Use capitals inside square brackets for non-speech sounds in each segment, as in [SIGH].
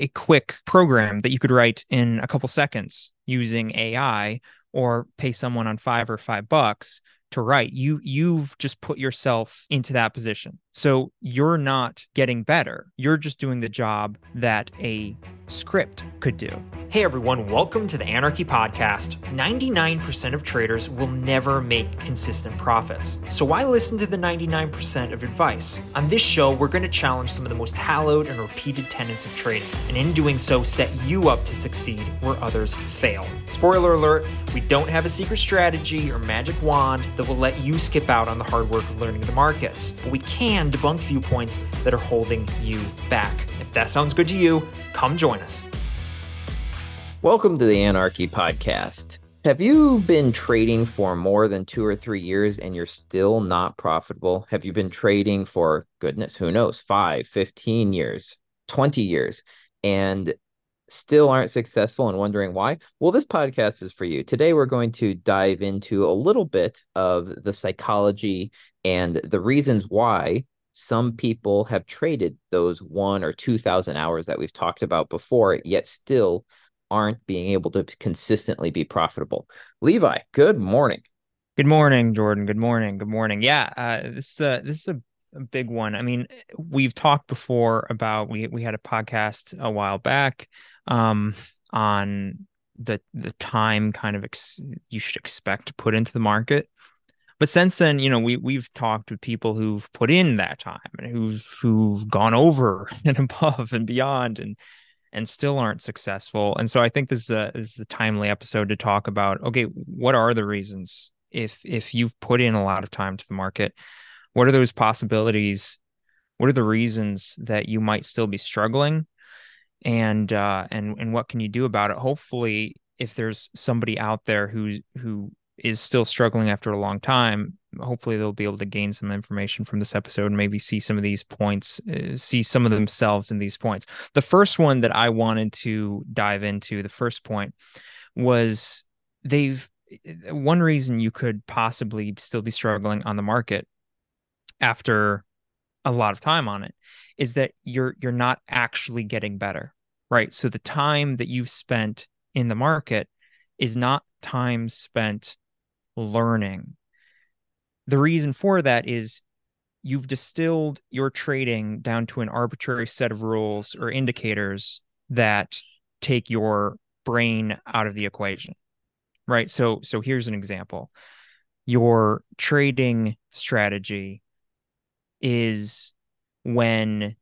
a quick program that you could write in a couple seconds using AI or pay someone on Fiverr five bucks to write. You you've just put yourself into that position so you're not getting better. You're just doing the job that a script could do. Hey everyone. Welcome to the anarchy podcast. 99% of traders will never make consistent profits. So why listen to the 99% of advice? On this show we're going to challenge some of the most hallowed and repeated tenets of trading. And in doing so set you up to succeed where others fail. Spoiler alert we don't have a secret strategy or magic wand that will let you skip out on the hard work of learning the markets, but we can debunk viewpoints that are holding you back. If that sounds good to you, come join us. Welcome to the Anarchy Podcast. Have you been trading for more than two or three years and you're still not profitable? Have you been trading for, goodness, who knows, five, 15 years, 20 years, and still aren't successful and wondering why? Well, this podcast is for you. Today, we're going to dive into a little bit of the psychology and the reasons why some people have traded those one or 2,000 hours that we've talked about before, yet still aren't being able to consistently be profitable. Levi, good morning. Good morning, Jordan. Good morning. Good morning. Yeah, uh, this uh, this is a a big one. I mean, we've talked before about we we had a podcast a while back um, on the the time kind of ex- you should expect to put into the market. But since then, you know, we we've talked with people who've put in that time and who've who've gone over [LAUGHS] and above and beyond and and still aren't successful. And so I think this is a this is a timely episode to talk about okay, what are the reasons if if you've put in a lot of time to the market, what are those possibilities? What are the reasons that you might still be struggling? and uh, and and what can you do about it? Hopefully, if there's somebody out there who who is still struggling after a long time, hopefully they'll be able to gain some information from this episode and maybe see some of these points, uh, see some of themselves in these points. The first one that I wanted to dive into, the first point was they've one reason you could possibly still be struggling on the market after a lot of time on it is that you're you're not actually getting better right so the time that you've spent in the market is not time spent learning. The reason for that is you've distilled your trading down to an arbitrary set of rules or indicators that take your brain out of the equation right? So so here's an example. Your trading strategy is when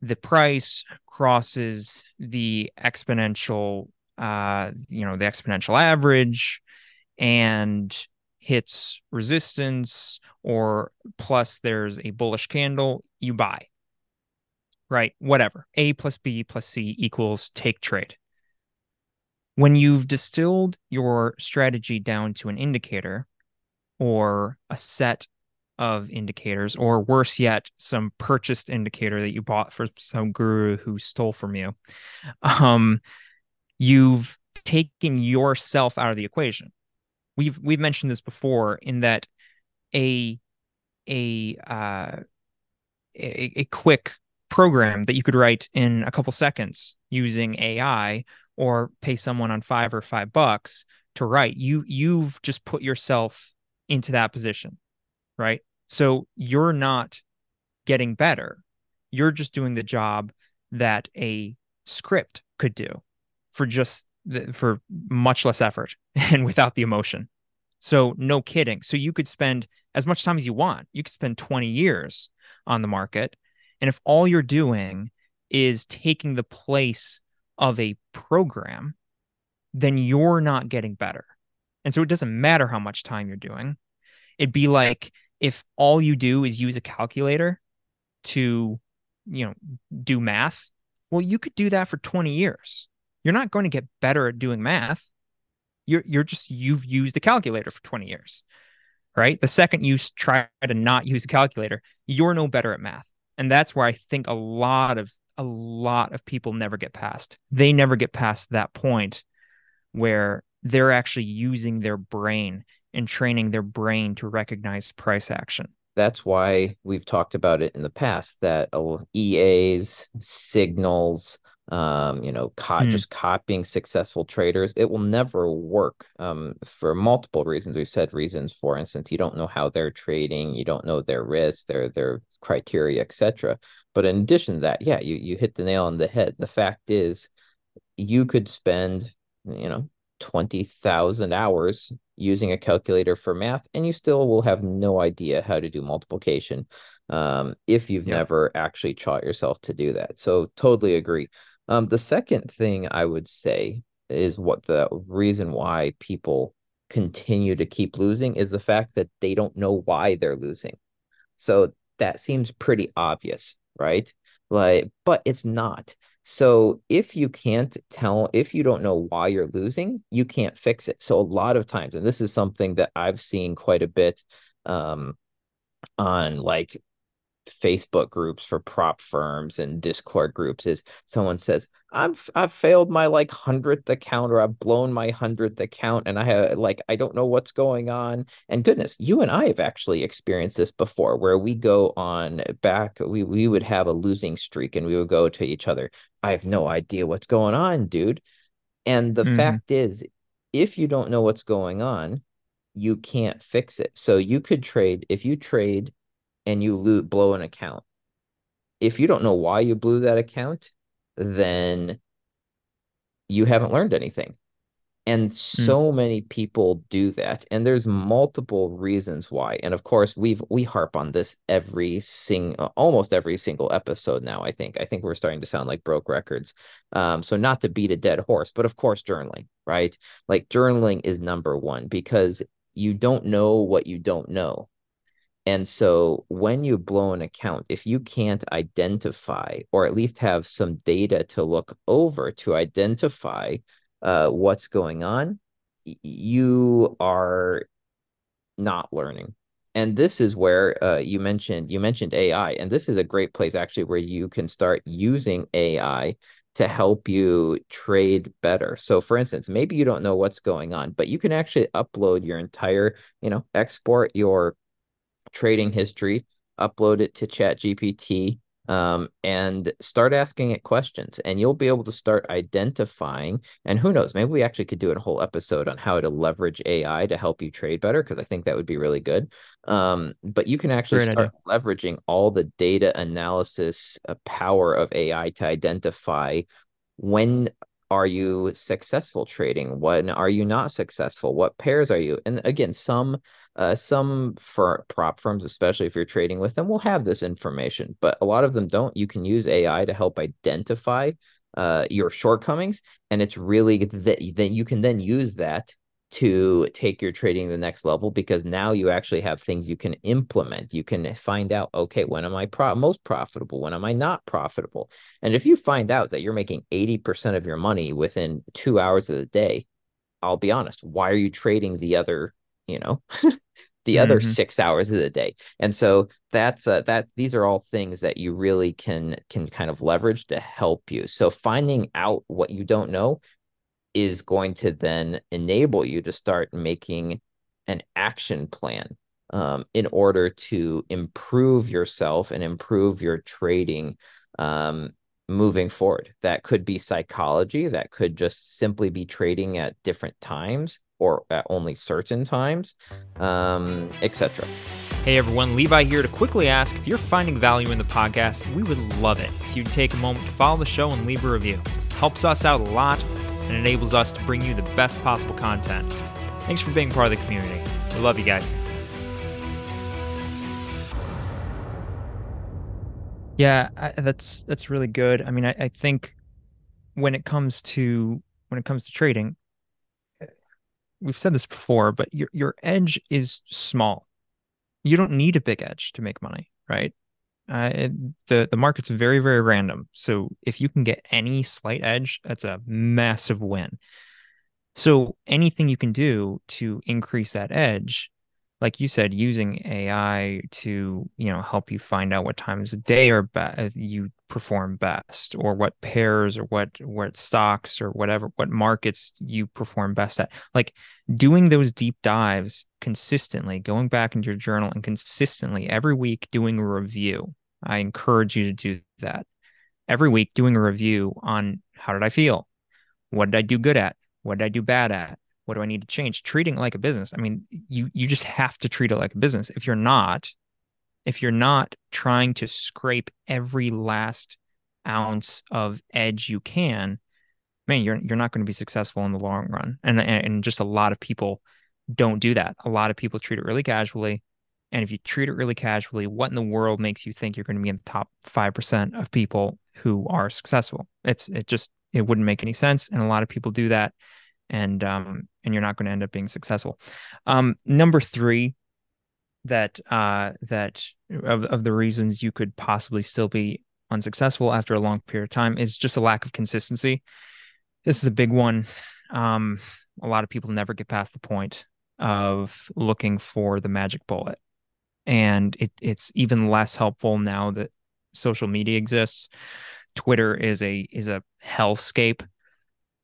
the price crosses the exponential uh you know the exponential average and hits resistance or plus there's a bullish candle you buy right whatever a plus b plus c equals take trade when you've distilled your strategy down to an indicator or a set of indicators, or worse yet, some purchased indicator that you bought for some guru who stole from you. Um, you've taken yourself out of the equation. We've we've mentioned this before in that a a uh, a, a quick program that you could write in a couple seconds using AI or pay someone on Fiverr five bucks to write you you've just put yourself into that position right? So you're not getting better. You're just doing the job that a script could do for just for much less effort [LAUGHS] and without the emotion. So no kidding. So you could spend as much time as you want. You could spend 20 years on the market. And if all you're doing is taking the place of a program, then you're not getting better. And so it doesn't matter how much time you're doing. It'd be like if all you do is use a calculator to you know do math well you could do that for 20 years you're not going to get better at doing math. You're you're just you've used a calculator for 20 years right? The second you try to not use a calculator you're no better at math. And that's where i think a lot of a lot of people never get past. They never get past that point where they're actually using their brain and training their brain to recognize price action. That's why we've talked about it in the past that EAs, signals, um, you know, co- mm. just copying successful traders. It will never work um, for multiple reasons. We've said reasons, for instance, you don't know how they're trading, you don't know their risk, their their criteria, etc. But in addition to that, yeah, you you hit the nail on the head. The fact is, you could spend, you know, twenty thousand hours using a calculator for math, and you still will have no idea how to do multiplication um, if you've yep. never actually taught yourself to do that. So totally agree. Um, the second thing I would say is what the reason why people continue to keep losing is the fact that they don't know why they're losing. So that seems pretty obvious, right? Like, but it's not. So if you can't tell, if you don't know why you're losing, you can't fix it. So a lot of times, and this is something that I've seen quite a bit um, on like Facebook groups for prop firms and Discord groups is someone says, I've I've failed my like hundredth account or I've blown my hundredth account and I have like I don't know what's going on. And goodness, you and I have actually experienced this before where we go on back, we we would have a losing streak and we would go to each other. I have no idea what's going on, dude. And the mm-hmm. fact is, if you don't know what's going on, you can't fix it. So you could trade if you trade and you loot blow an account. If you don't know why you blew that account, then you haven't learned anything. And hmm. so mm. many people do that. And there's multiple reasons why. And of course, we've we harp on this every single almost every single episode now, I think. I think we're starting to sound like broke records. Um, so not to beat a dead horse, but of course, journaling, right? Like journaling is number one because you don't know what you don't know. And so when you blow an account, if you can't identify or at least have some data to look over to identify uh, what's going on, you are not learning. And this is where uh, you mentioned you mentioned AI, and this is a great place actually where you can start using AI to help you trade better. So for instance, maybe you don't know what's going on, but you can actually upload your entire, you know, export your trading history, upload it to Chat GPT, um, and start asking it questions. And you'll be able to start identifying. And who knows, maybe we actually could do a whole episode on how to leverage AI to help you trade better, because I think that would be really good. Um, but you can actually Great start idea. leveraging all the data analysis uh, power of AI to identify when are you successful trading? When are you not successful? What pairs are you? And again some uh, some for prop firms especially if you're trading with them will have this information but a lot of them don't. You can use ai to help identify uh, your shortcomings and it's really that then you can then use that to take your trading to the next level because now you actually have things you can implement. You can find out, okay, when am I pro- most profitable? When am I not profitable? And if you find out that you're making 80% of your money within two hours of the day, I'll be honest, why are you trading the other, you know, [LAUGHS] the mm-hmm. other six hours of the day? And so that's uh, that these are all things that you really can can kind of leverage to help you. So finding out what you don't know is going to then enable you to start making an action plan um, in order to improve yourself and improve your trading um, moving forward. That could be psychology, that could just simply be trading at different times or at only certain times, um, etc. Hey everyone, Levi here to quickly ask if you're finding value in the podcast, we would love it if you'd take a moment to follow the show and leave a review. Helps us out a lot and enables us to bring you the best possible content. Thanks for being part of the community. We love you guys. Yeah, I, that's that's really good. I mean, I, I think when it comes to when it comes to trading, uh, we've said this before, but your your edge is small. You don't need a big edge to make money, right? Uh, it, the the market's very very random. So if you can get any slight edge, that's a massive win. So anything you can do to increase that edge like you said, using AI to you know help you find out what times of day are be- uh, you perform best, or what pairs, or what what stocks, or whatever what markets you perform best at. Like doing those deep dives consistently, going back into your journal and consistently every week doing a review. I encourage you to do that. every week doing a review on how did I feel? What did I do good at? What did I do bad at? What do I need to change? Treating it like a business. I mean, you you just have to treat it like a business. If you're not, if you're not trying to scrape every last ounce of edge you can, man, you're you're not going to be successful in the long run. And and just a lot of people don't do that. A lot of people treat it really casually. And if you treat it really casually, what in the world makes you think you're going to be in the top 5% of people who are successful? It's it just it wouldn't make any sense and a lot of people do that and um and you're not going to end up being successful. Um number 3 that uh that of of the reasons you could possibly still be unsuccessful after a long period of time is just a lack of consistency. This is a big one. Um a lot of people never get past the point of looking for the magic bullet. And it, it's even less helpful now that social media exists. Twitter is a is a hellscape.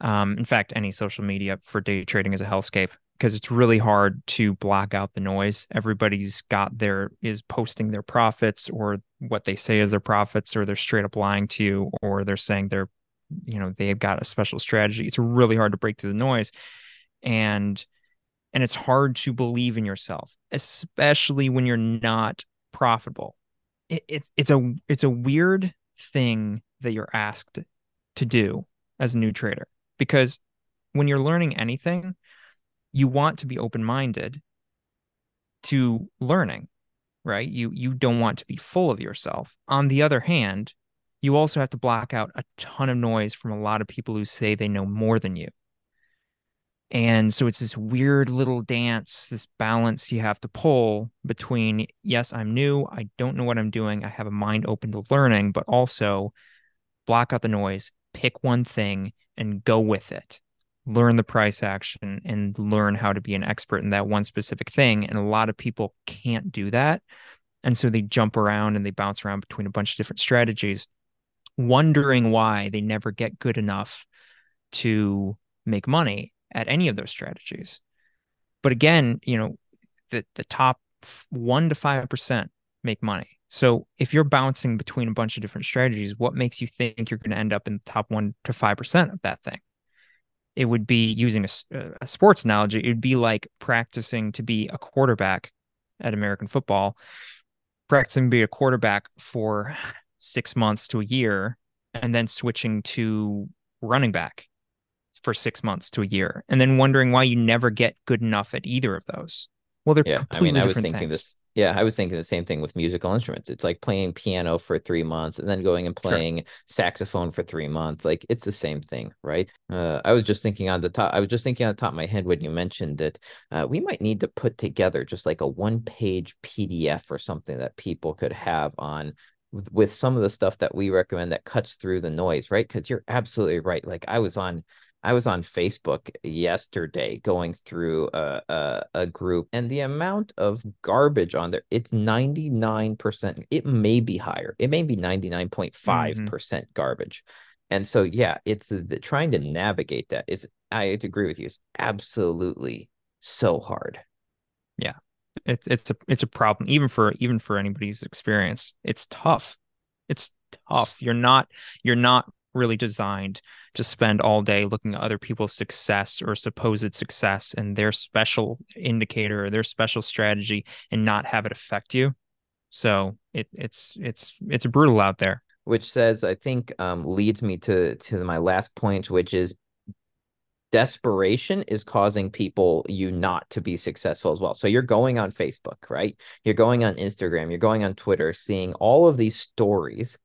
Um, in fact, any social media for day trading is a hellscape because it's really hard to block out the noise. Everybody's got their is posting their profits or what they say is their profits, or they're straight up lying to you, or they're saying they're, you know, they've got a special strategy. It's really hard to break through the noise and and it's hard to believe in yourself especially when you're not profitable. It, it, it's a it's a weird thing that you're asked to do as a new trader because when you're learning anything you want to be open-minded to learning right? You you don't want to be full of yourself. On the other hand you also have to block out a ton of noise from a lot of people who say they know more than you and so it's this weird little dance, this balance you have to pull between, yes, I'm new, I don't know what I'm doing, I have a mind open to learning, but also block out the noise, pick one thing and go with it. Learn the price action and learn how to be an expert in that one specific thing. And a lot of people can't do that. And so they jump around and they bounce around between a bunch of different strategies, wondering why they never get good enough to make money at any of those strategies. But again, you know, the the top one to five percent make money. So if you're bouncing between a bunch of different strategies, what makes you think you're going to end up in the top one to five percent of that thing? It would be using a, a sports analogy. It would be like practicing to be a quarterback at American football, practicing to be a quarterback for six months to a year, and then switching to running back for six months to a year, and then wondering why you never get good enough at either of those. Well, they're yeah. I mean, I was thinking things. this. Yeah, I was thinking the same thing with musical instruments. It's like playing piano for three months and then going and playing sure. saxophone for three months. Like it's the same thing, right? Uh, I was just thinking on the top. I was just thinking on the top of my head when you mentioned it. Uh, we might need to put together just like a one-page PDF or something that people could have on with some of the stuff that we recommend that cuts through the noise, right? Because you're absolutely right. Like I was on I was on Facebook yesterday going through a, a, a group and the amount of garbage on there, it's 99%. It may be higher. It may be 99.5% mm-hmm. garbage. And so, yeah, it's the, trying to navigate that is, I agree with you, it's absolutely so hard. Yeah. It's, it's a, it's a problem even for, even for anybody's experience. It's tough. It's tough. You're not, you're not really designed to spend all day looking at other people's success or supposed success and their special indicator or their special strategy and not have it affect you. So it it's it's it's brutal out there. Which says I think um, leads me to to my last point, which is desperation is causing people you not to be successful as well. So you're going on Facebook, right? You're going on Instagram, you're going on Twitter, seeing all of these stories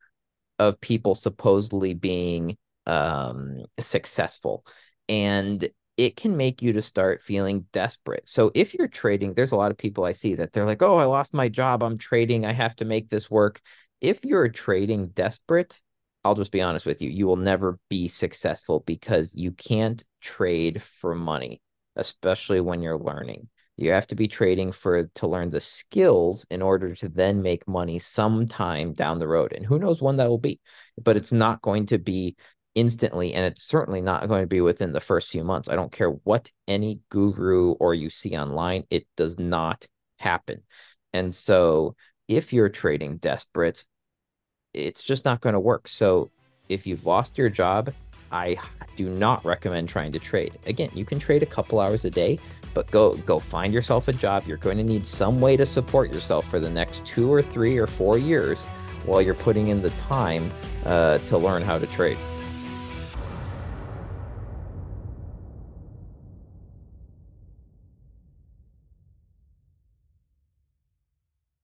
of people supposedly being um, successful. And it can make you to start feeling desperate. So if you're trading, there's a lot of people I see that they're like, "Oh, I lost my job. I'm trading. I have to make this work." If you're trading desperate, I'll just be honest with you, you will never be successful because you can't trade for money, especially when you're learning. You have to be trading for to learn the skills in order to then make money sometime down the road. And who knows when that will be. But it's not going to be instantly and it's certainly not going to be within the first few months. I don't care what any guru or you see online, it does not happen. And so if you're trading desperate, it's just not going to work. So if you've lost your job, I do not recommend trying to trade. Again, you can trade a couple hours a day, but go go find yourself a job. You're going to need some way to support yourself for the next two or three or four years while you're putting in the time uh, to learn how to trade.